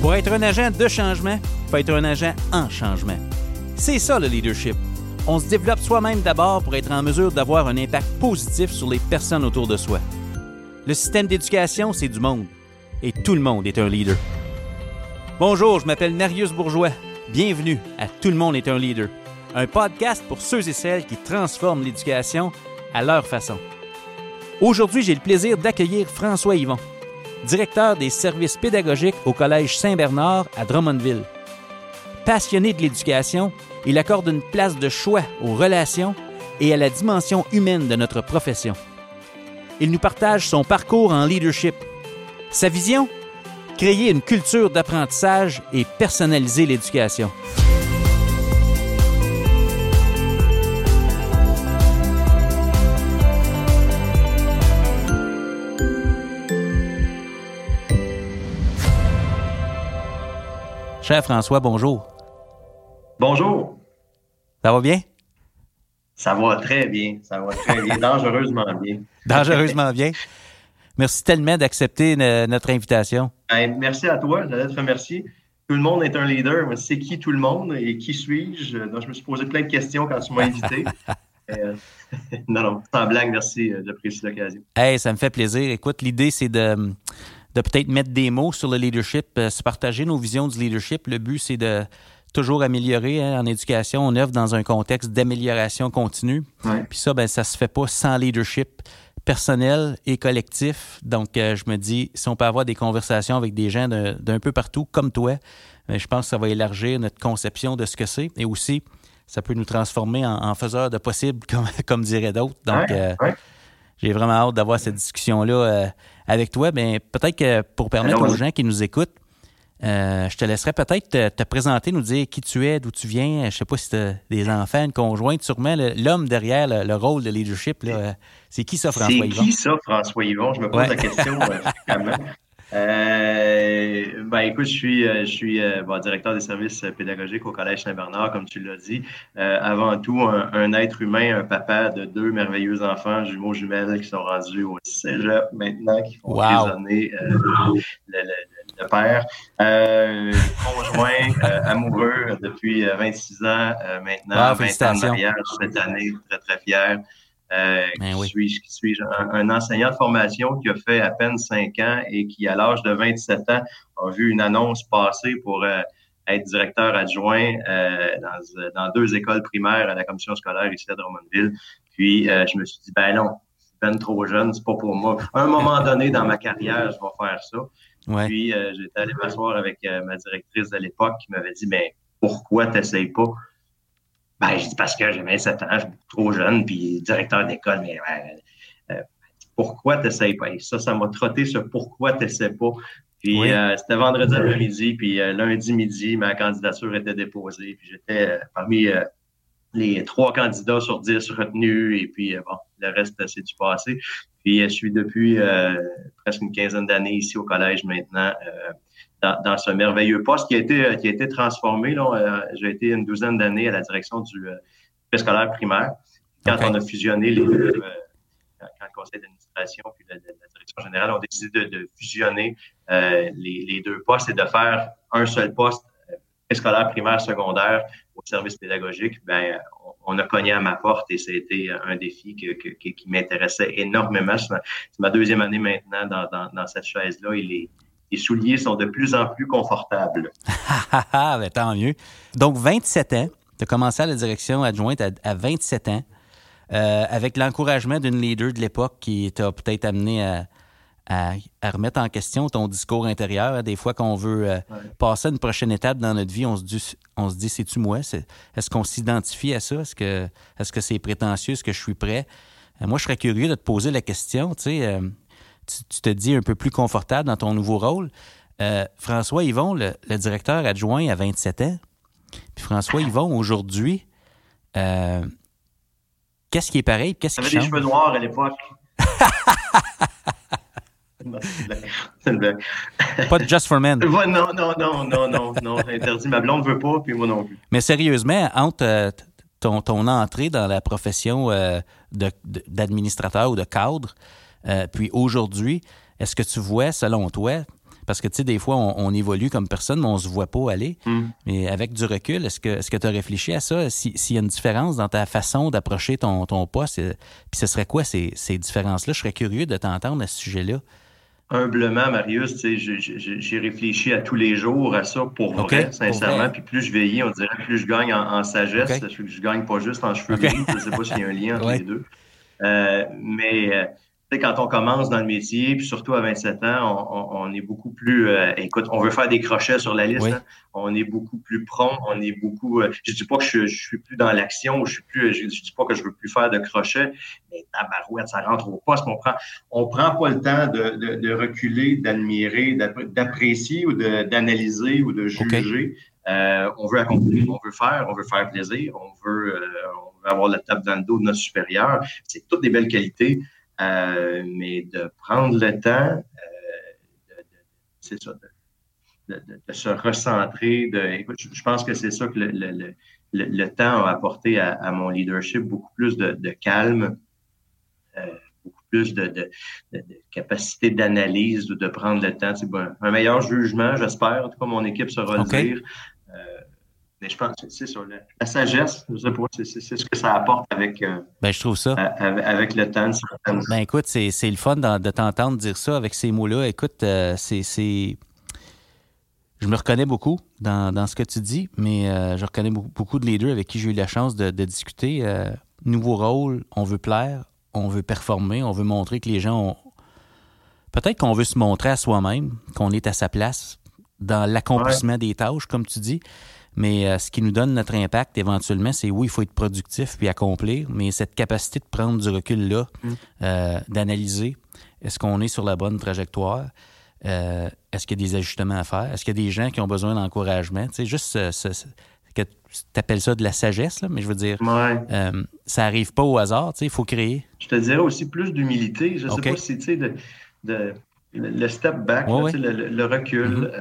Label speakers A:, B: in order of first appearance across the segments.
A: Pour être un agent de changement, il faut être un agent en changement. C'est ça le leadership. On se développe soi-même d'abord pour être en mesure d'avoir un impact positif sur les personnes autour de soi. Le système d'éducation, c'est du monde. Et tout le monde est un leader. Bonjour, je m'appelle Marius Bourgeois. Bienvenue à Tout le monde est un leader. Un podcast pour ceux et celles qui transforment l'éducation à leur façon. Aujourd'hui, j'ai le plaisir d'accueillir François Yvon, directeur des services pédagogiques au Collège Saint-Bernard à Drummondville. Passionné de l'éducation, il accorde une place de choix aux relations et à la dimension humaine de notre profession. Il nous partage son parcours en leadership. Sa vision? Créer une culture d'apprentissage et personnaliser l'éducation. Cher François, bonjour.
B: Bonjour.
A: Ça va bien?
B: Ça va très bien. Ça va très bien. Dangereusement bien.
A: Dangereusement bien. Merci tellement d'accepter notre invitation.
B: Ben, merci à toi. J'allais te remercier. Tout le monde est un leader. Mais c'est qui tout le monde et qui suis-je? Donc, je me suis posé plein de questions quand tu m'as invité. Euh, non, non, sans blague, merci. Euh, j'apprécie l'occasion.
A: Hey, ça me fait plaisir. Écoute, l'idée, c'est de, de peut-être mettre des mots sur le leadership, euh, se partager nos visions du leadership. Le but, c'est de toujours améliorer hein, en éducation. On œuvre dans un contexte d'amélioration continue. Puis ça, ben, ça se fait pas sans leadership personnel et collectif. Donc, euh, je me dis, si on peut avoir des conversations avec des gens d'un peu partout, comme toi, ben, je pense que ça va élargir notre conception de ce que c'est. Et aussi, ça peut nous transformer en, faiseurs de possible, comme, comme diraient d'autres. Donc, euh, j'ai vraiment hâte d'avoir cette discussion-là euh, avec toi. Mais ben, peut-être que pour permettre aux gens qui nous écoutent, euh, je te laisserai peut-être te, présenter, nous dire qui tu es, d'où tu viens. Je ne sais pas si tu as des enfants, une conjointe. Sûrement, l'homme derrière le, rôle de leadership, c'est qui ça, François Yvon?
B: C'est qui ça, François Yvon? Je me pose la question euh, euh, ben, écoute, je suis, je suis directeur des services pédagogiques au Collège Saint-Bernard, comme tu l'as dit. avant tout, un, être humain, un papa de deux merveilleux enfants, jumeaux jumelles, qui sont rendus au cégep maintenant, qui font résonner le, le père, euh, conjoint, euh, amoureux depuis 26 euh, ans maintenant, 20 ans de mariage cette année, très, très fier. Euh, ben qui suis, qui suis un, enseignant de formation qui a fait à peine 5 ans et qui, à l'âge de 27 ans, a vu une annonce passer pour être directeur adjoint dans, dans, deux écoles primaires à la commission scolaire ici à Drummondville. Puis, je me suis dit, ben non, peine trop jeune, c'est pas pour moi. À un moment donné dans ma carrière, je vais faire ça. Puis euh, j'étais allé m'asseoir avec euh, ma directrice de l'époque qui m'avait dit Ben, pourquoi tu n'essayes pas? Ben, je dis parce que j'ai 27 ans, je suis trop jeune, puis directeur d'école, mais euh, pourquoi tu n'essayes pas? Et ça, ça m'a trotté sur pourquoi tu n'essayes pas. Puis c'était vendredi après-midi, puis lundi midi, ma candidature était déposée. Puis j'étais parmi les trois candidats sur dix retenus, et puis bon, le reste, c'est du passé? Puis je suis depuis euh, presque une quinzaine d'années ici au collège maintenant, euh, dans, dans, ce merveilleux poste qui a été, qui a été transformé. Euh, j'ai été une douzaine d'années à la direction du préscolaire primaire. Quand on a fusionné les deux, quand le conseil d'administration puis la, direction générale ont décidé de, de fusionner les, les, deux postes et de faire un seul poste préscolaire primaire secondaire au service pédagogique, ben on a cogné à ma porte et c'était un défi qui m'intéressait énormément. C'est ma, deuxième année maintenant dans, cette chaise-là et les, souliers sont de plus en plus confortables.
A: ben, tant mieux. Donc, 27 ans, tu as commencé à la direction adjointe à, 27 ans, euh, avec l'encouragement d'une leader de l'époque qui t'a peut-être amené à, à, remettre en question ton discours intérieur. Des fois qu'on veut euh, passer à une prochaine étape dans notre vie, on se dit, on se dit c'est-tu moi? Est-ce qu'on s'identifie à ça? Est-ce que est-ce que c'est prétentieux? Est-ce que je suis prêt? Euh, moi, je serais curieux de te poser la question. Tu, sais, euh, tu, te dis un peu plus confortable dans ton nouveau rôle. François Yvon, le, directeur adjoint à 27 ans, puis François Yvon, aujourd'hui, qu'est-ce qui est pareil? Qu'est-ce qui
B: change? des cheveux noirs à l'époque.
A: pas de Just for Men.
B: non, non, non, non, non, non. Interdit. Ma blonde veut pas, puis moi non plus.
A: Mais sérieusement, entre euh, ton, ton, entrée dans la profession euh, d'administrateur ou de cadre, euh, puis aujourd'hui, est-ce que tu vois, selon toi, Parce que, tu sais, des fois, on, évolue comme personne, mais on se voit pas aller.
B: Hmm.
A: Mais avec du recul, est-ce que tu as réfléchi à ça? S'il y a une différence dans ta façon d'approcher ton, ton poste, euh, puis ce serait quoi ces, ces différences-là? Je serais curieux de t'entendre à ce sujet-là.
B: Humblement, Marius, j'ai réfléchi à tous les jours à ça pour vrai, sincèrement. Puis plus je vieillis, on dirait plus je gagne en, sagesse. Je, je gagne pas juste en cheveux gris. Je ne sais pas s'il y a un lien entre les deux. Euh, mais quand on commence dans le métier, puis surtout à 27 ans, on, est beaucoup plus. Euh, écoute, on veut faire des crochets sur la liste. Hein. On est beaucoup plus prompt. On est beaucoup. Euh, je dis pas que je, je suis plus dans l'action. Je suis plus. Je, dis pas que je veux plus faire de crochets. Mais barouette, ça rentre au poste. On prend. On prend pas le temps de, de, reculer, d'admirer, d'apprécier ou d'analyser ou de juger. Euh, on veut accomplir, on veut faire, on veut faire plaisir, on veut, on veut avoir la table dans le dos de notre supérieur. C'est toutes des belles qualités. Euh, mais de prendre le temps, euh, c'est ça, de, se recentrer. De, écoute, je, pense que c'est ça que le, temps a apporté à, mon leadership, beaucoup plus de, calme, euh, beaucoup plus de, capacité d'analyse, de, prendre le temps. C'est bon, un meilleur jugement, j'espère. En tout cas, mon équipe le dire. Mais je pense que c'est ça. La, sagesse, je sais pas, c'est ce que ça apporte avec, euh,
A: ben, je trouve ça.
B: avec, le temps.
A: Ben écoute, c'est le fun de t'entendre dire ça avec ces mots-là. Écoute, euh, c'est. Je me reconnais beaucoup dans, ce que tu dis, mais euh, je reconnais beaucoup, de leaders avec qui j'ai eu la chance de, discuter. nouveau rôle, on veut plaire, on veut performer, on veut montrer que les gens ont. Peut-être qu'on veut se montrer à soi-même, qu'on est à sa place dans l'accomplissement des tâches, comme tu dis. Mais euh, ce qui nous donne notre impact éventuellement, c'est oui, il faut être productif puis accomplir, mais cette capacité de prendre du recul là, mm. euh, d'analyser, est-ce qu'on est sur la bonne trajectoire? Euh, est-ce qu'il y a des ajustements à faire? Est-ce qu'il y a des gens qui ont besoin d'encouragement? Tu sais, juste que tu appelles ça de la sagesse, là, mais je veux dire, ça n'arrive pas au hasard, tu sais, il faut créer.
B: Je te dirais aussi plus d'humilité. Je ne sais pas si, tu sais, de, le step back, le, recul.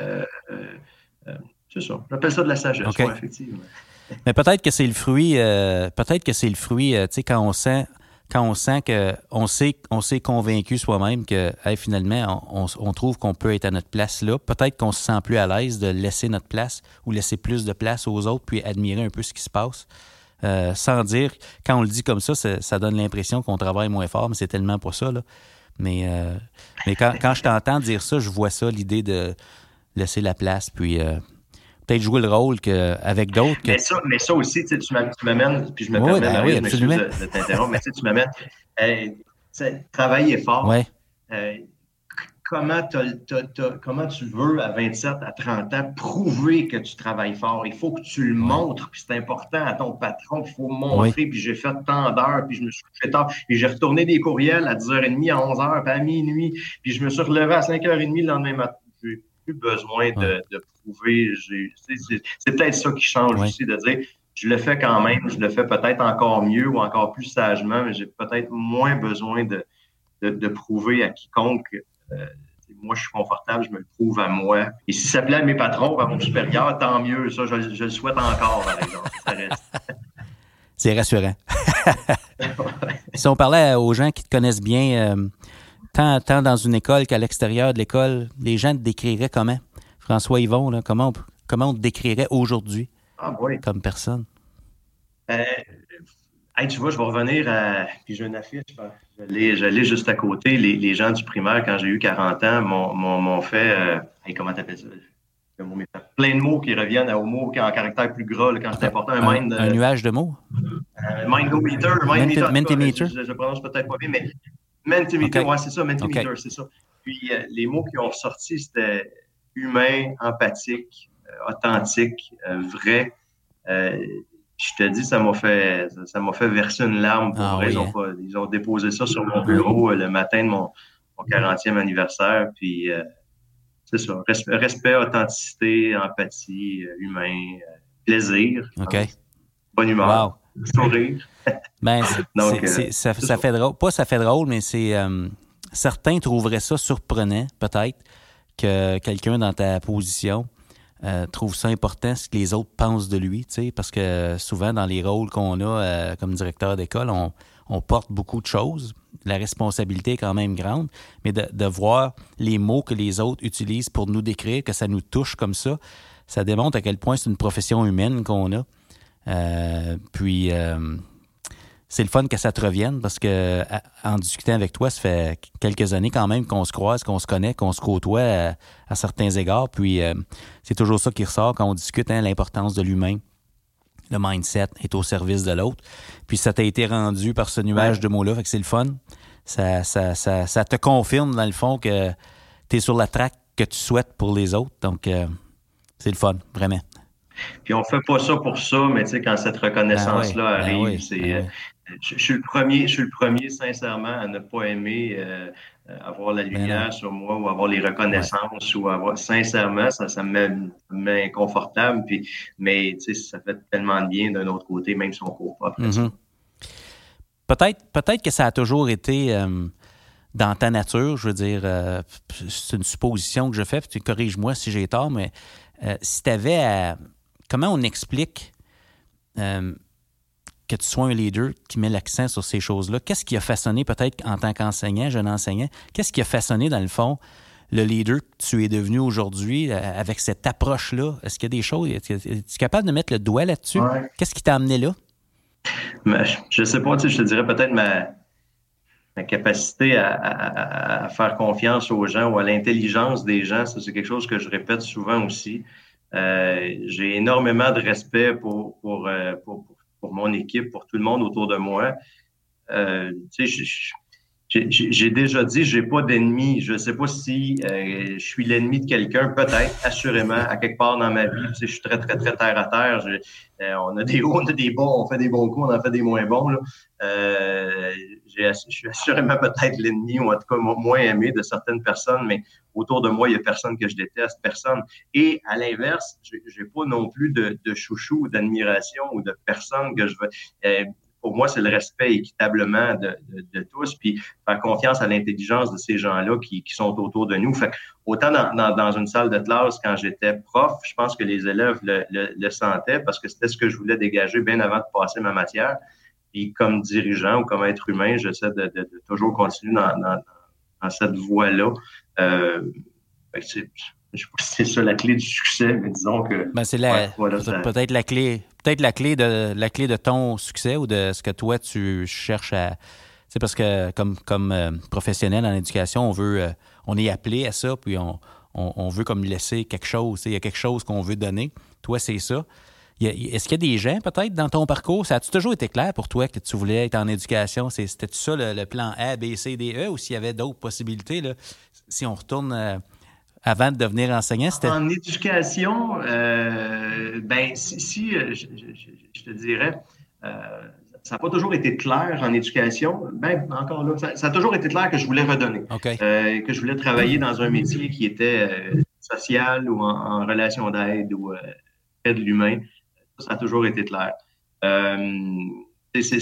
B: Mm-hmm. C'est ça. J'appelle ça de la sagesse, effectivement.
A: Mais peut-être que c'est le fruit, euh, peut-être que c'est le fruit, euh, tu sais, quand on sent, quand on sent que on sait, on s'est convaincu soi-même que finalement, on, trouve qu'on peut être à notre place là. Peut-être qu'on se sent plus à l'aise de laisser notre place ou laisser plus de place aux autres, puis admirer un peu ce qui se passe. Euh, sans dire, quand on le dit comme ça, ça, donne l'impression qu'on travaille moins fort, mais c'est tellement pas ça. Là. Mais, mais quand, quand je t'entends dire ça, je vois ça, l'idée de laisser la place, puis peut-être jouer le rôle avec d'autres.
B: Mais, ça, mais ça aussi, tu m'amènes, puis je me permets ben oui, de, t'interrompre, mais tu m'amènes, euh, travailler fort. Euh, comment, comment tu veux, à 27, à 30 ans, prouver que tu travailles fort? Il faut que tu le montres, puis c'est important à ton patron, il faut montrer, puis j'ai fait tant d'heures, puis je me suis couché tard, puis j'ai retourné des courriels à 10h30, à 11h, puis à minuit, puis je me suis relevé à 5h30 le lendemain matin besoin de, prouver. C'est peut-être ça qui change aussi, de dire je le fais quand même, je le fais peut-être encore mieux ou encore plus sagement, mais j'ai peut-être moins besoin de, de, prouver à quiconque. Euh, moi, je suis confortable, je me le prouve à moi. Et si ça plaît à mes patrons, à mon supérieur, tant mieux. Ça, je, le souhaite encore, par exemple.
A: C'est rassurant. si on parlait aux gens qui te connaissent bien, euh, tant, dans une école qu'à l'extérieur de l'école, les gens te décriraient comment? François Yvon, comment, on, comment on te décrirait aujourd'hui
B: ah,
A: comme personne?
B: Euh, tu vois, je vais revenir à. Puis j'ai une affiche, je l'ai juste à côté. Les, gens du primaire, quand j'ai eu 40 ans, m'ont fait. Euh, comment t'appelles ça? Plein de mots qui reviennent aux mots qui en caractère plus gras quand c'est important.
A: Un, mind, un, nuage de mots?
B: Un mind meter. Mind meter. Je, je, prononce peut-être pas bien, mais Mentimeter, ouais, c'est ça, Mentimeter, c'est ça. Puis euh, les mots qui ont sorti, c'était humain, empathique, euh, authentique, euh, vrai. je te dis, ça m'a fait, ça m'a fait verser une larme pour ah, ils, ont hein. ils, ont déposé ça sur mon bureau le matin de mon, 40e anniversaire. Puis c'est ça, respect, authenticité, empathie, humain, plaisir.
A: OK.
B: Bonne humeur. Sourire.
A: Ben, Donc, euh, ça, fait drôle. Pas ça fait drôle, mais c'est. Euh, certains trouveraient ça surprenant, peut-être, que quelqu'un dans ta position euh, trouve ça important ce que les autres pensent de lui, parce que souvent, dans les rôles qu'on a comme directeur d'école, on, porte beaucoup de choses. la responsabilité est quand même grande, mais de, de, voir les mots que les autres utilisent pour nous décrire, que ça nous touche comme ça, ça démontre à quel point c'est une profession humaine qu'on a. Euh, puis, euh, c'est le fun que ça te revienne parce que en discutant avec toi, ça fait quelques années quand même qu'on se croise, qu'on se connaît, qu'on se côtoie à, certains égards. Puis, euh, c'est toujours ça qui ressort quand on discute, hein, l'importance de l'humain le mindset est au service de l'autre. Puis ça t'a été rendu par ce nuage de mots-là, fait que c'est le fun. Ça, ça, ça, ça, te confirme, dans le fond, que tu es sur la traque que tu souhaites pour les autres. Donc, euh, c'est le fun, vraiment.
B: Puis on fait pas ça pour ça, mais tu sais, quand cette reconnaissance-là ben ben arrive, c'est. Ben euh, je, suis le premier, je suis le premier, sincèrement, à ne pas aimer euh, euh, avoir la lumière sur moi ou avoir les reconnaissances ou avoir sincèrement ça ça me met inconfortable puis mais tu sais ça fait tellement de bien d'un autre côté même si on court pas
A: mm-hmm. peut-être peut-être que ça a toujours été euh, dans ta nature je veux dire euh, c'est une supposition que je fais tu corriges-moi si j'ai tort mais si tu avais à, comment on explique que tu sois un leader qui met l'accent sur ces choses-là? Qu'est-ce qui a façonné, peut-être en tant qu'enseignant, jeune enseignant, qu'est-ce qui a façonné, dans le fond, le leader que tu es devenu aujourd'hui euh, avec cette approche-là? Est-ce qu'il y a des choses, es-tu capable de mettre le doigt là-dessus? Qu'est-ce qui t'a amené là?
B: je ne sais pas, je te dirais peut-être ma, capacité à, faire confiance aux gens ou à l'intelligence des gens. c'est quelque chose que je répète souvent aussi. Euh, j'ai énormément de respect pour, pour, euh, pour, pour mon équipe, pour tout le monde autour de moi. Euh, j'ai déjà dit, j'ai pas d'ennemi. Je sais pas si euh, je suis l'ennemi de quelqu'un, peut-être, assurément, à quelque part dans ma vie. je suis très, très, très terre à terre. On a des hauts, on a des bons, on fait des bons coups, on en fait des moins bons. Là. Euh, je suis assurément peut-être l'ennemi, ou en tout cas moins aimé de certaines personnes, mais autour de moi, il y a personne que je déteste, personne. Et à l'inverse, j'ai pas non plus de, de chouchou, d'admiration ou de personne que je veux. Euh, pour moi, c'est le respect équitablement de, tous, puis faire confiance à l'intelligence de ces gens-là qui, sont autour de nous. Autant dans, une salle de classe, quand j'étais prof, je pense que les élèves le sentaient parce que c'était ce que je voulais dégager bien avant de passer ma matière. Puis comme dirigeant ou comme être humain, j'essaie de, de, toujours continuer dans, dans cette voie-là. Euh, je sais pas si c'est ça la clé du succès, mais disons que.
A: Ben, c'est peut-être la clé, peut-être la clé de la clé de ton succès ou de ce que toi tu cherches à. C'est parce que comme comme euh, professionnel en éducation, on veut, euh, on est appelé à ça, puis on, on, veut comme laisser quelque chose. Il y a quelque chose qu'on veut donner. Toi, c'est ça. Est-ce qu'il y a des gens, peut-être, dans ton parcours? Ça a-tu toujours été clair pour toi que tu voulais être en éducation? C'était ça le, plan A, B, C, D, E, ou s'il y avait d'autres possibilités? Là? Si on retourne euh, avant de devenir enseignant?
B: C'était... En éducation, euh, ben, si, euh, je, te dirais, euh, ça n'a pas toujours été clair en éducation. Ben, encore là, ça, a toujours été clair que je voulais redonner. que je voulais travailler dans un métier qui était social ou en, relation d'aide ou près de l'humain. Ça a toujours été clair. c'est,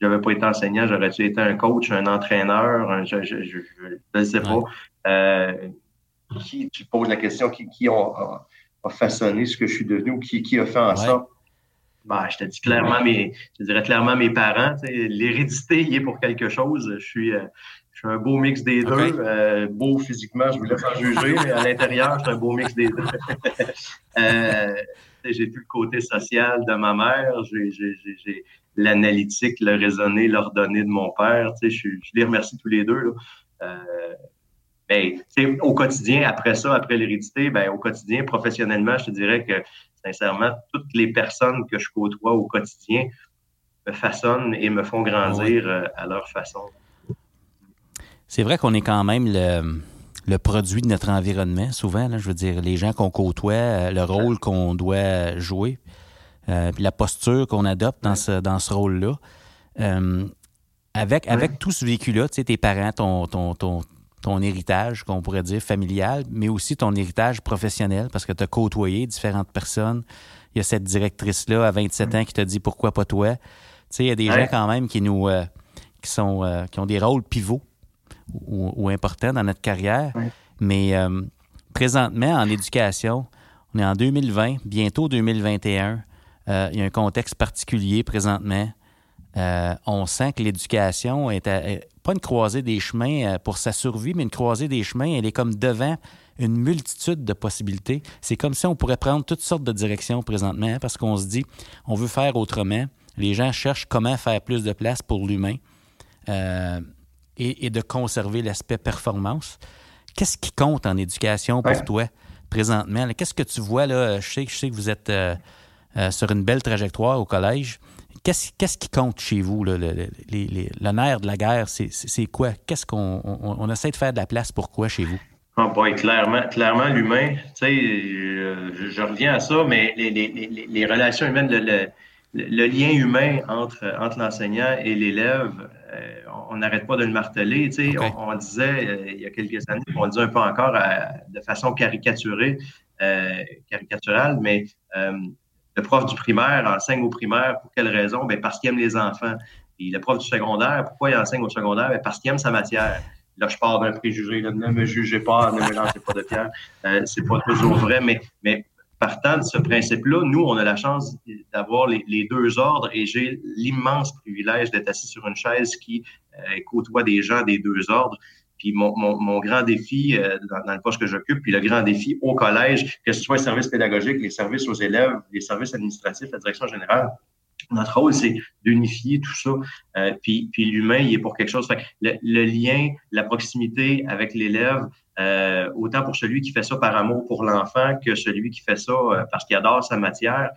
B: je n'avais pas été enseignant, j'aurais été un coach, un entraîneur, je ne sais pas. Euh, qui, tu poses la question, qui, qui a, façonné ce que je suis devenu ou qui, qui a fait en sorte? Ben, je te dis clairement, mes, je dirais clairement mes parents. L'hérédité y est pour quelque chose. Je suis, euh, je suis un beau mix des deux. Euh, beau physiquement, je voulais pas juger, mais à l'intérieur, je suis un beau mix des deux. j'ai plus le côté social de ma mère, j'ai l'analytique, le raisonné, l'ordonné de mon père. Je, je les remercie tous les deux. Là. Ben, au quotidien, après ça, après l'hérédité, ben, au quotidien, professionnellement, je te dirais que, sincèrement, toutes les personnes que je côtoie au quotidien me façonnent et me font grandir euh, à leur façon.
A: C'est vrai qu'on est quand même le, produit de notre environnement, souvent. je veux dire, les gens qu'on côtoie, euh, le rôle qu'on doit jouer, euh, puis la posture qu'on adopte dans ce, dans ce rôle-là. avec, avec tout ce vécu-là, tu sais, tes parents, ton, ton, ton, ton héritage, qu'on pourrait dire familial, mais aussi ton héritage professionnel, parce que tu as côtoyé différentes personnes. Il y a cette directrice-là à 27 ans qui t'a dit pourquoi pas toi? Tu sais, il y a des gens quand même qui nous euh, qui sont euh, qui ont des rôles pivots ou, importants dans notre carrière. Mais euh, présentement, en éducation, on est en 2020, bientôt 2021. il y a un contexte particulier présentement. on sent que l'éducation est, pas une croisée des chemins pour sa survie, mais une croisée des chemins, elle est comme devant une multitude de possibilités. C'est comme si on pourrait prendre toutes sortes de directions présentement hein, parce qu'on se dit, on veut faire autrement. Les gens cherchent comment faire plus de place pour l'humain euh, et, de conserver l'aspect performance. Qu'est-ce qui compte en éducation pour toi présentement? Qu'est-ce que tu vois là? Je sais, je sais que vous êtes euh, euh, sur une belle trajectoire au collège. Qu'est-ce qui compte chez vous? le, nerf de la guerre, c'est quoi? Qu'est-ce qu'on on, essaie de faire de la place pour quoi chez vous?
B: Ah, clairement, clairement l'humain, tu sais, je, reviens à ça, mais les, relations humaines, le, lien humain entre, entre l'enseignant et l'élève, euh, on n'arrête pas de le marteler. Tu sais, on, disait euh, il y a quelques années, on disait un peu encore de façon caricaturée, caricaturale, mais le prof du primaire enseigne au primaire pour quelle raison? Ben parce qu'il aime les enfants. Et le prof du secondaire, pourquoi il enseigne au secondaire? Ben parce qu'il aime sa matière. Là, je pars d'un préjugé. ne me jugez pas, ne me lancez pas de pierre. Euh, c'est pas toujours vrai, mais, mais partant de ce principe-là, nous, on a la chance d'avoir les, deux ordres et j'ai l'immense privilège d'être assis sur une chaise qui euh, côtoie des gens des deux ordres. Puis mon, mon, grand défi euh, dans, dans, le poste que j'occupe, puis le grand défi au collège, que ce soit les services pédagogiques, les services aux élèves, les services administratifs, la direction générale, notre rôle, c'est d'unifier tout ça. Euh, puis, puis l'humain, il est pour quelque chose. le, lien, la proximité avec l'élève, euh, autant pour celui qui fait ça par amour pour l'enfant que celui qui fait ça euh, parce qu'il adore sa matière,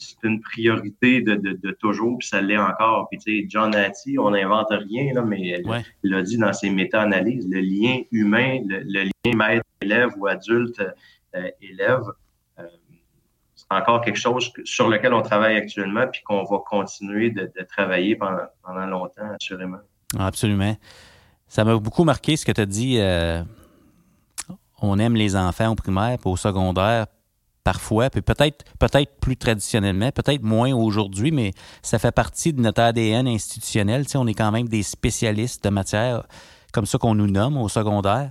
B: c'est une priorité de, de, toujours, puis ça l'est encore. Puis tu sais, John Hattie, on n'invente rien, là, mais il l'a dit dans ses méta-analyses, le lien humain, le, le lien maître-élève ou adulte-élève, encore quelque chose sur lequel on travaille actuellement puis qu'on va continuer de, travailler pendant, longtemps, assurément.
A: Absolument. Ça m'a beaucoup marqué ce que tu as dit. Euh, on aime les enfants au primaire, au secondaire, parfois, puis peut-être peut-être plus traditionnellement, peut-être moins aujourd'hui, mais ça fait partie de notre ADN institutionnel. Tu sais, on est quand même des spécialistes de matière, comme ça qu'on nous nomme au secondaire.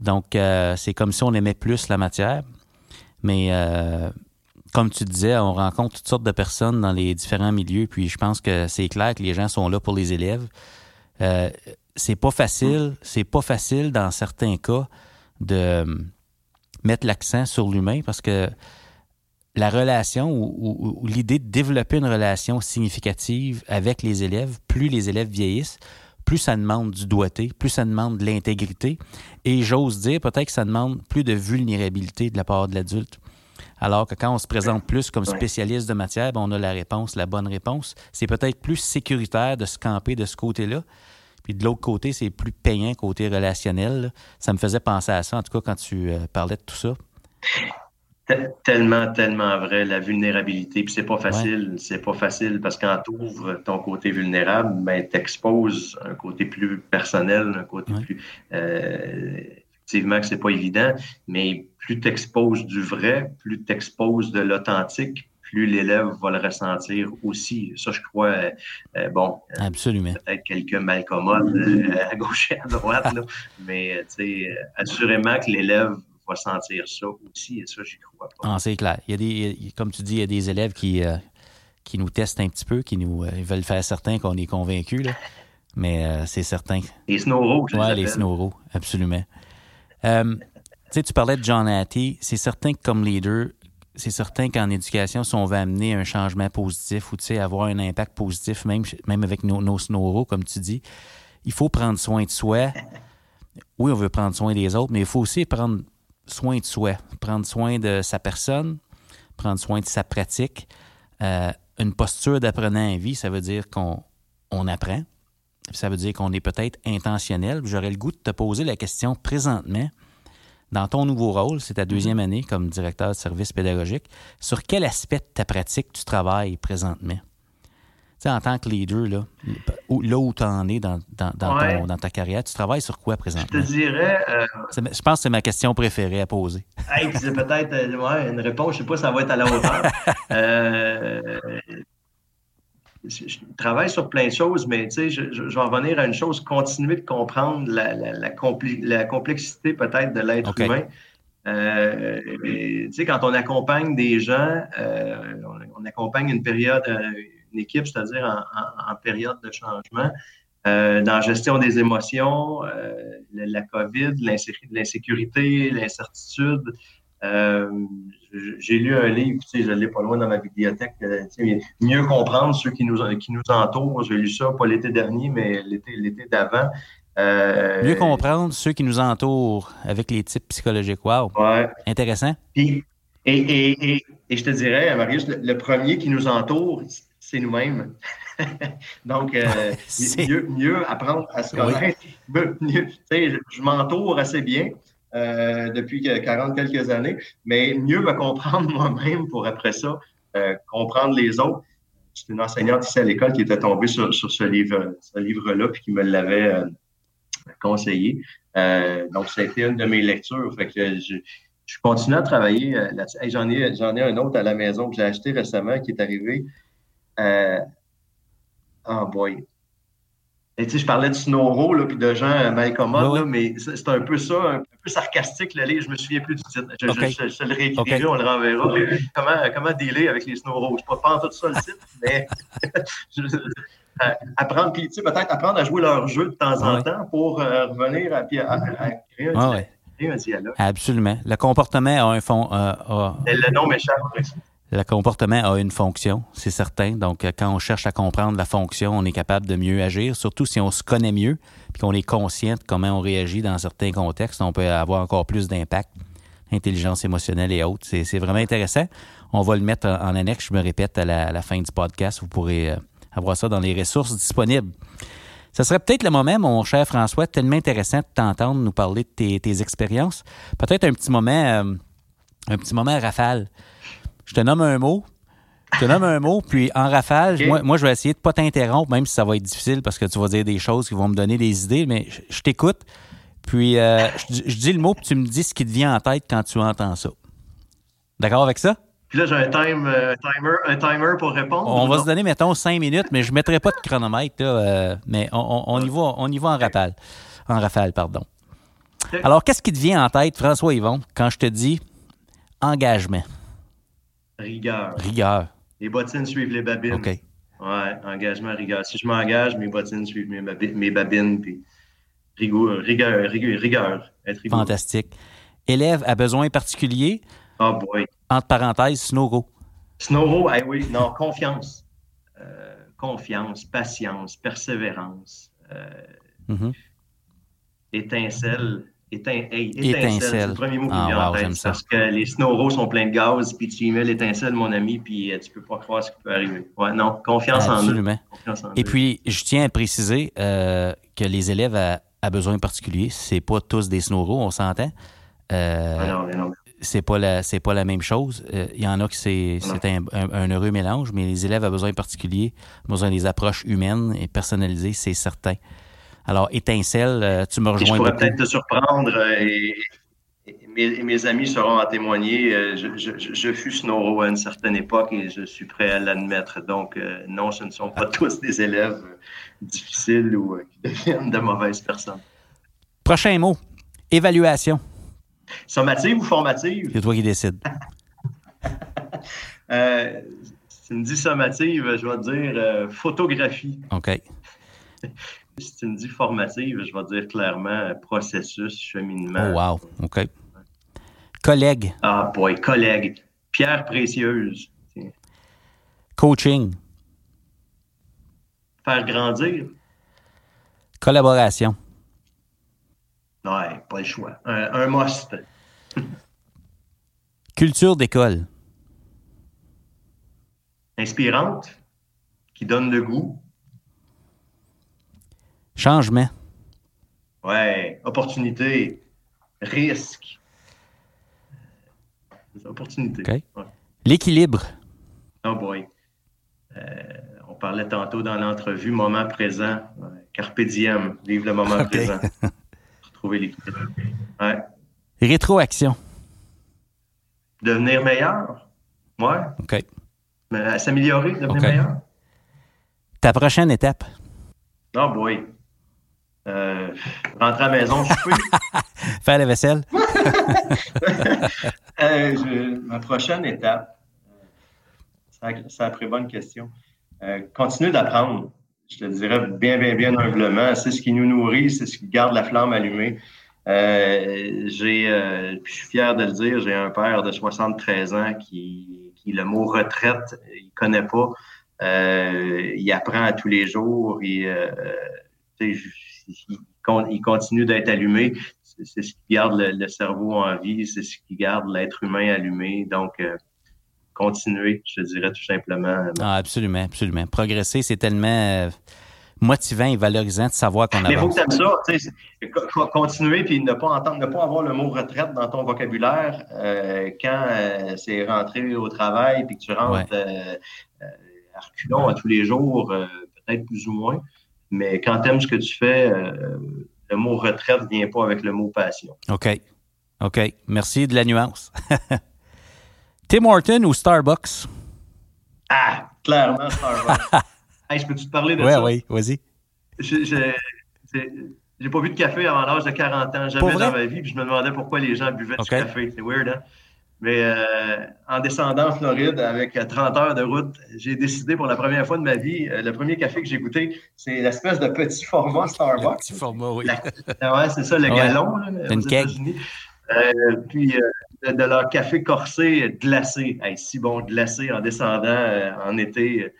A: Donc, euh, c'est comme si on aimait plus la matière. Mais euh, comme tu disais, on rencontre toutes sortes de personnes dans les différents milieux, puis je pense que c'est clair que les gens sont là pour les élèves. Euh, c'est pas facile, c'est pas facile dans certains cas de euh, mettre l'accent sur l'humain parce que la relation ou, l'idée de développer une relation significative avec les élèves, plus les élèves vieillissent, plus ça demande du doigté, plus ça demande de l'intégrité. Et j'ose dire peut-être que ça demande plus de vulnérabilité de la part de l'adulte. Alors que quand on se présente plus comme spécialiste de matière, ben, on a la réponse, la bonne réponse. C'est peut-être plus sécuritaire de se camper de ce côté-là. Puis de l'autre côté, c'est plus payant côté relationnel. Ça me faisait penser à ça, en tout cas, quand tu euh, parlais de tout ça.
B: Tellement, tellement vrai, la vulnérabilité. Puis c'est pas facile, c'est pas facile parce que quand tu ouvres ton côté vulnérable, ben, t'exposes un côté plus personnel, un côté plus. Euh, effectivement que c'est pas évident, mais plus tu exposes du vrai, plus tu exposes de l'authentique, plus l'élève va le ressentir aussi. Ça, je crois, euh, euh, bon,
A: euh, Absolument.
B: peut-être quelques malcommodes à gauche et à droite, là, mais assurément que l'élève va sentir ça aussi, et ça, j'y crois pas.
A: Ah, c'est clair. Il y a des, comme tu dis, il y a des élèves qui, qui nous testent un petit peu, qui nous veulent faire certain qu'on est convaincus, mais c'est certain.
B: Les snowros,
A: Oui, les snowros, absolument. Euh, tu parlais de John Hattie. C'est certain que comme leader, c'est certain qu'en éducation, si on veut amener un changement positif ou avoir un impact positif, même, même avec nos, nos comme tu dis, il faut prendre soin de soi. Oui, on veut prendre soin des autres, mais il faut aussi prendre soin de soi, prendre soin de sa personne, prendre soin de sa pratique. Euh, une posture d'apprenant à vie, ça veut dire qu'on on apprend. Ça veut dire qu'on est peut-être intentionnel. J'aurais le goût de te poser la question présentement, dans ton nouveau rôle, c'est ta deuxième année comme directeur de service pédagogique, sur quel aspect de ta pratique tu travailles présentement? Tu sais, en tant que leader, là, là où tu en es dans, dans, ta carrière, tu travailles sur quoi présentement?
B: Je te dirais. Euh,
A: je pense que c'est ma question préférée à poser.
B: c'est peut-être euh, une réponse, je ne sais pas si ça va être à la hauteur. euh, je travaille sur plein de choses, mais je, je, vais revenir à une chose, continuer de comprendre la, la, complexité peut-être de l'être humain. Euh, tu sais, quand on accompagne des gens, euh, on, accompagne une période, euh, équipe, c'est-à-dire en, période de changement. dans la gestion des émotions, la, la, COVID, l'insécurité, l'incertitude, j'ai lu un livre, tu sais, je l'ai pas loin dans ma bibliothèque, euh, mieux comprendre ceux qui nous, qui nous entourent. J'ai lu ça pas l'été dernier, mais l'été d'avant.
A: Euh, mieux comprendre ceux qui nous entourent avec les types psychologiques. Wow.
B: Ouais.
A: Intéressant.
B: et, et, et, et, je te dirais, Marius, le, premier qui nous entoure, c'est nous-mêmes. Donc, mieux, mieux, apprendre à se connaître. Mieux, je, je m'entoure assez bien. Euh, depuis 40 quelques années, mais mieux me comprendre moi-même pour après ça euh, comprendre les autres. C'est une enseignante ici à l'école qui était tombée sur, ce livre, ce livre-là puis qui me l'avait euh, conseillé. donc, ça a été une de mes lectures. Fait je, continue à travailler là-dessus. j'en ai, j'en ai un autre à la maison que j'ai acheté récemment qui est arrivé. oh boy, et tu sais, je parlais de Snowro, là, puis de gens mal commodes, mais c'est un peu ça, un peu sarcastique, le livre. Je me souviens plus du titre. Je, je, le réécrirai, on le renverra. comment, comment dealer avec les Snowro? Je ne pas tout ça le titre, mais euh, apprendre, puis tu sais, peut-être apprendre à jouer leur jeu de temps en temps pour euh, revenir à, puis à, créer, un, dialogue.
A: Absolument. Le comportement a un fond. Euh,
B: le nom m'échappe.
A: Le comportement a une fonction, c'est certain. Donc, euh, quand on cherche à comprendre la fonction, on est capable de mieux agir, surtout si on se connaît mieux et qu'on est conscient de comment on réagit dans certains contextes. On peut avoir encore plus d'impact, intelligence émotionnelle et autres. C'est vraiment intéressant. On va le mettre en annexe, je me répète, à la, fin du podcast. Vous pourrez euh, avoir ça dans les ressources disponibles. Ce serait peut-être le moment, mon cher François, tellement intéressant de t'entendre nous parler de tes, expériences. Peut-être un petit moment, euh, un petit moment rafale je te nomme un mot. Je te nomme un mot, puis en rafale, moi, je vais essayer de ne pas t'interrompre, même si ça va être difficile parce que tu vas dire des choses qui vont me donner des idées, mais je, t'écoute. Puis euh, je, dis le mot, puis tu me dis ce qui te vient en tête quand tu entends ça. D'accord avec ça?
B: Puis là, j'ai un, time, euh, timer, un timer pour répondre.
A: On va se donner, mettons, cinq minutes, mais je ne mettrai pas de chronomètre, euh, mais on, y va, on y va en rafale. En rafale, pardon. Alors, qu'est-ce qui te vient en tête, François Yvon, quand je te dis engagement?
B: Rigueur.
A: Rigueur.
B: Les bottines suivent les babines.
A: OK.
B: Ouais, engagement, rigueur. Si je m'engage, mes bottines suivent mes, mes babines. Puis rigueur, rigueur, rigueur, être rigoureux.
A: Fantastique. Élève à besoin particulier.
B: Oh boy.
A: Entre parenthèses, Snowro.
B: Snowro, ah oui, non, confiance. Euh, confiance, patience, persévérance. Euh, mm-hmm. Étincelle étincelle. C'est le premier mot qui ah, vient en tête. Parce que les snowros sont pleins de gaz, puis tu y mets l'étincelle, mon ami, puis euh, tu peux pas croire ce qui peut arriver. Ouais, non, confiance en eux.
A: Et puis, je tiens à préciser euh, que les élèves à, besoins particuliers, c'est pas tous des snowros, on s'entend. Euh, ah non, non. C'est pas la c'est pas la même chose. Il y en a qui c'est un, un, heureux mélange, mais les élèves à besoins particuliers, besoin des approches humaines et personnalisées, c'est certain. Alors, étincelle, euh, tu me rejoins.
B: je pourrais peut-être te surprendre euh, et, mes, amis seront à témoigner. Euh, je, fus Snowro à une certaine époque et je suis prêt à l'admettre. Donc, non, ce ne sont pas tous des élèves difficiles ou qui deviennent de mauvaises personnes.
A: Prochain mot, évaluation.
B: Sommative ou formative?
A: C'est toi qui décides.
B: si tu me dis sommative, je vais te dire photographie.
A: OK.
B: Si tu me dis formative, je vais dire clairement processus, cheminement.
A: Oh, wow. OK. Collègue.
B: Ah, boy, collègue. Pierre précieuse.
A: Coaching.
B: Faire grandir.
A: Collaboration.
B: Ouais, pas le choix. Un, un must.
A: Culture d'école.
B: Inspirante, qui donne le goût.
A: Changement.
B: Ouais, opportunité, risque. Opportunité.
A: L'équilibre.
B: Oh boy. Euh, on parlait tantôt dans l'entrevue, moment présent. Carpe diem, vivre le moment présent. Retrouver l'équilibre. Ouais.
A: Rétroaction.
B: Devenir meilleur? Ouais.
A: OK.
B: S'améliorer, devenir meilleur?
A: Ta prochaine étape.
B: Oh boy. Euh, rentrer à la maison, je peux.
A: Faire la vaisselle.
B: Euh, ma prochaine étape, c'est une très bonne question. Euh, continuer d'apprendre, je te dirais bien, bien, bien humblement. C'est ce qui nous nourrit, c'est ce qui garde la flamme allumée. J'ai, je suis fier de le dire, j'ai un père de 73 ans qui, qui le mot retraite, il connaît pas. Il apprend à tous les jours. Il, il continue d'être allumé. C'est ce qui garde le, le, cerveau en vie, c'est ce qui garde l'être humain allumé. Donc, euh, continuer, je dirais tout simplement.
A: Ah, absolument, absolument. Progresser, c'est tellement euh, motivant et valorisant de savoir qu'on avance.
B: Mais il faut que tu aimes ça. Continuer puis ne pas entendre, ne pas avoir le mot retraite dans ton vocabulaire euh, quand euh, c'est rentré au travail puis que tu rentres ouais. euh, à reculons à tous les jours, euh, peut-être plus ou moins. Mais quand tu aimes ce que tu fais, euh, le mot retraite ne vient pas avec le mot passion.
A: OK. OK. Merci de la nuance. Tim Horton ou Starbucks?
B: Ah, clairement Starbucks. hey, je peux-tu te parler de
A: ouais,
B: ça?
A: Oui, oui, vas-y.
B: J'ai pas bu de café avant l'âge de 40 ans, jamais dans ma vie, puis je me demandais pourquoi les gens buvaient okay. du café. C'est weird, hein? Mais euh, en descendant en Floride avec 30 heures de route, j'ai décidé pour la première fois de ma vie, euh, le premier café que j'ai goûté, c'est l'espèce de petit format Starbucks. Le
A: petit format, oui.
B: La, ouais, c'est ça, le ouais. galon là, aux États-Unis. Euh, puis de, de, leur café corsé glacé. Hey, si bon glacé en descendant euh, en été.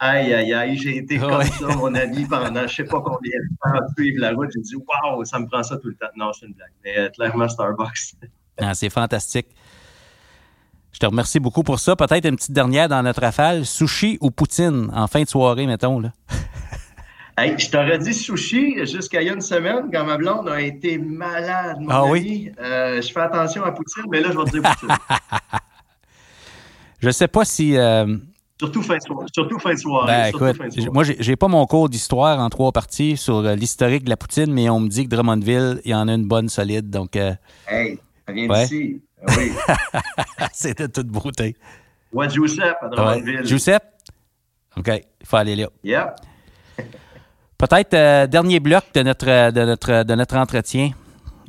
B: Aïe, aïe, aïe, j'ai été comme ouais. ça, mon ami, pendant je sais pas combien de temps à suivre la route. J'ai dit, waouh, ça me prend ça tout le temps. Non, c'est une blague. Mais euh, clairement, Starbucks.
A: Ah, c'est fantastique. Je te remercie beaucoup pour ça. Peut-être une petite dernière dans notre rafale. Sushi ou poutine en fin de soirée, mettons. Là?
B: Hey, je t'aurais dit sushi jusqu'à il y a une semaine quand ma blonde a été malade, mon
A: ah,
B: ami.
A: Oui?
B: Euh, je fais attention à Poutine, mais là, je vais te dire Poutine.
A: je sais pas si... Euh...
B: Surtout fin de soirée. Surtout fin de soirée.
A: Ben, écoute, fin de soirée. moi, j'ai pas mon cours d'histoire en trois parties sur euh, l'historique de la Poutine, mais on me dit que Drummondville, il y en a une bonne solide, donc... Euh...
B: Hey, ouais. d'ici. Oui.
A: C'est de toute beauté.
B: Ouais, Giuseppe à Drummondville.
A: Ouais. Giuseppe? OK, il faut aller là.
B: Yeah.
A: Peut-être euh, dernier bloc de notre, de notre, de notre entretien.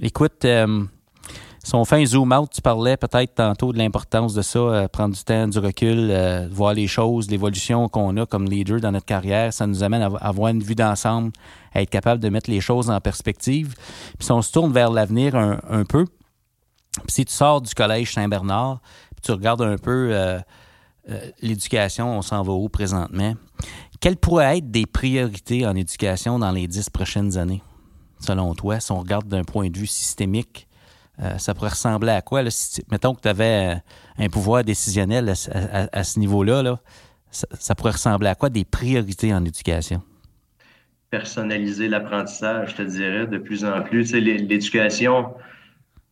A: Écoute, euh, si on fait un zoom out, tu parlais peut-être tantôt de l'importance de ça, euh, prendre du temps, du recul, euh, voir les choses, l'évolution qu'on a comme leader dans notre carrière. Ça nous amène à avoir une vue d'ensemble, à être capable de mettre les choses en perspective. Puis si on se tourne vers l'avenir un, un peu, si tu sors du collège Saint-Bernard, tu regardes un peu euh, l'éducation, on s'en va où présentement? Quelles pourraient être des priorités en éducation dans les dix prochaines années, selon toi, si on regarde d'un point de vue systémique? Euh, ça pourrait ressembler à quoi? Mettons que tu avais un pouvoir décisionnel à, ce niveau-là, là, ça, pourrait ressembler à quoi des priorités en éducation?
B: Personnaliser l'apprentissage, je te dirais, de plus en plus. L'éducation,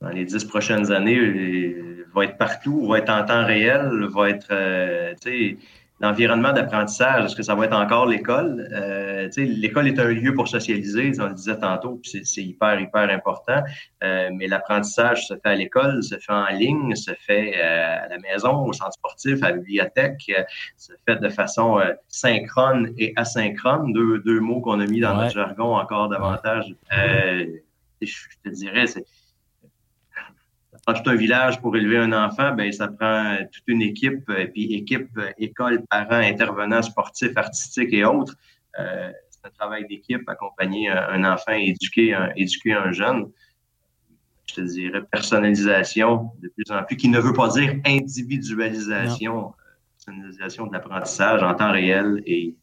B: dans les dix prochaines années, va être partout, va être en temps réel, va être, euh, tu sais, l'environnement d'apprentissage, est-ce que ça va être encore l'école? Euh, l'école est un lieu pour socialiser, on le disait tantôt, puis c'est hyper, hyper important. Euh, mais l'apprentissage se fait à l'école, se fait en ligne, se fait euh, à la maison, au centre sportif, à la bibliothèque, se fait de façon synchrone et asynchrone, deux, deux mots qu'on a mis dans ouais. notre jargon encore davantage. Je te dirais, c'est tout un village pour élever un enfant, ben ça prend toute une équipe, et puis équipe, école, parents, intervenants sportifs, artistiques et autres. Euh, c'est un travail d'équipe, accompagner un, enfant, éduquer un, éduquer un jeune. Je te dirais personnalisation de plus en plus, qui ne veut pas dire individualisation, non. personnalisation de l'apprentissage en temps réel et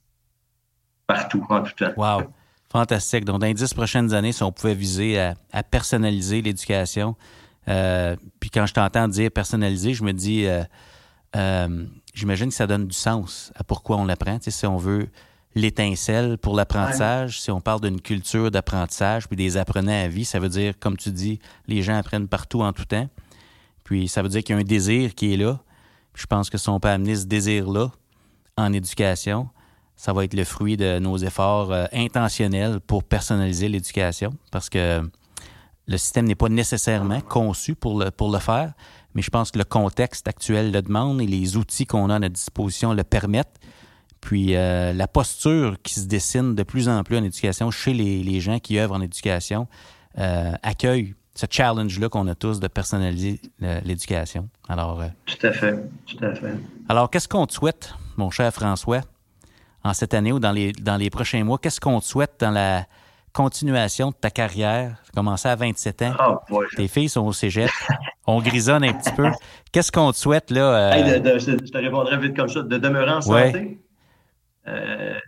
B: partout, en tout temps.
A: Wow! Fantastique. Donc, dans les dix prochaines années, si on pouvait viser à, à personnaliser l'éducation, euh, puis quand je t'entends dire personnalisé, je me dis, euh, euh, j'imagine que ça donne du sens à pourquoi on l'apprend. Tu sais, si on veut l'étincelle pour l'apprentissage, ouais. si on parle d'une culture d'apprentissage, puis des apprenants à vie, ça veut dire, comme tu dis, les gens apprennent partout en tout temps. Puis ça veut dire qu'il y a un désir qui est là. Puis je pense que si on peut amener ce désir-là en éducation, ça va être le fruit de nos efforts euh, intentionnels pour personnaliser l'éducation. Parce que le système n'est pas nécessairement conçu pour le, pour le faire, mais je pense que le contexte actuel le demande et les outils qu'on a à notre disposition le permettent. Puis euh, la posture qui se dessine de plus en plus en éducation chez les, les gens qui œuvrent en éducation euh, accueille ce challenge-là qu'on a tous de personnaliser l'éducation. Alors,
B: euh, tout à fait, tout à fait.
A: Alors, qu'est-ce qu'on te souhaite, mon cher François, en cette année ou dans les, dans les prochains mois? Qu'est-ce qu'on te souhaite dans la continuation de ta carrière? Tu as commencé à 27 ans.
B: Oh.
A: Tes filles sont au cégep. On grisonne un petit peu. Qu'est-ce qu'on te souhaite, là?
B: Euh... Hey, de, de, je te répondrai vite comme ça. De demeurer en santé? Euh,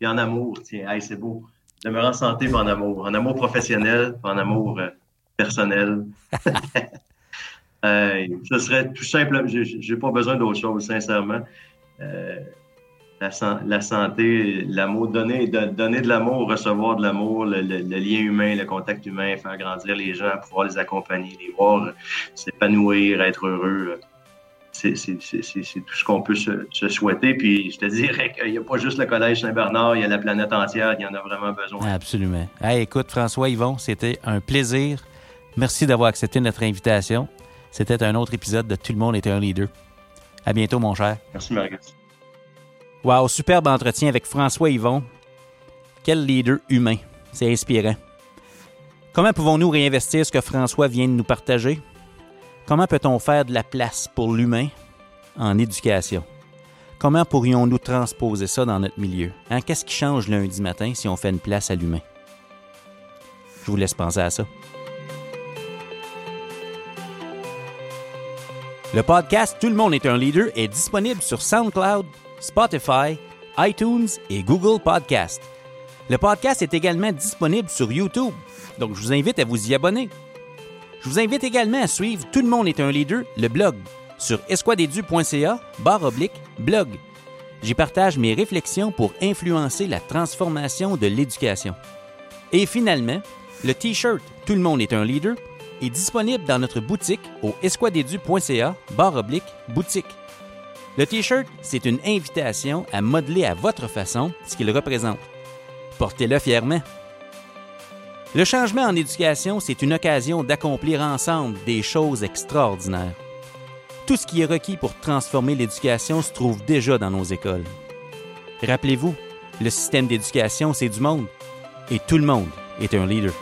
B: et en amour. Tiens, hey, c'est beau. Demeurer en santé et en amour. En amour professionnel, en amour euh, personnel. euh, ce serait tout simple. J'ai pas besoin d'autre chose, sincèrement. Euh, la, la, santé, l'amour, donner, de, donner de l'amour, recevoir de l'amour, le, le, le, lien humain, le contact humain, faire grandir les gens, pouvoir les accompagner, les voir s'épanouir, être heureux. C'est tout ce qu'on peut se, se, souhaiter. Puis je te dirais qu'il n'y a pas juste le Collège Saint-Bernard, il y a la planète entière, il y en a vraiment besoin.
A: Absolument. Hey, écoute, François Yvon, c'était un plaisir. Merci d'avoir accepté notre invitation. C'était un autre épisode de Tout le monde est un leader. À bientôt, mon cher.
B: Merci, Marguerite.
A: Wow, superbe entretien avec François Yvon. Quel leader humain. C'est inspirant. Comment pouvons-nous réinvestir ce que François vient de nous partager? Comment peut-on faire de la place pour l'humain en éducation? Comment pourrions-nous transposer ça dans notre milieu? Hein? Qu'est-ce qui change lundi matin si on fait une place à l'humain? Je vous laisse penser à ça. Le podcast Tout le monde est un leader est disponible sur SoundCloud, Spotify, iTunes et Google Podcast. Le podcast est également disponible sur YouTube, donc je vous invite à vous y abonner. Je vous invite également à suivre Tout le monde est un leader, le blog, sur esquadedu.ca, barre oblique, blog. J'y partage mes réflexions pour influencer la transformation de l'éducation. Et finalement, le T-shirt Tout le monde est un leader est disponible dans notre boutique au esquadedu.ca, barre oblique, boutique. Le T-shirt, c'est une invitation à modeler à votre façon ce qu'il représente. Portez-le fièrement. Le changement en éducation, c'est une occasion d'accomplir ensemble des choses extraordinaires. Tout ce qui est requis pour transformer l'éducation se trouve déjà dans nos écoles. Rappelez-vous, le système d'éducation, c'est du monde, et tout le monde est un leader.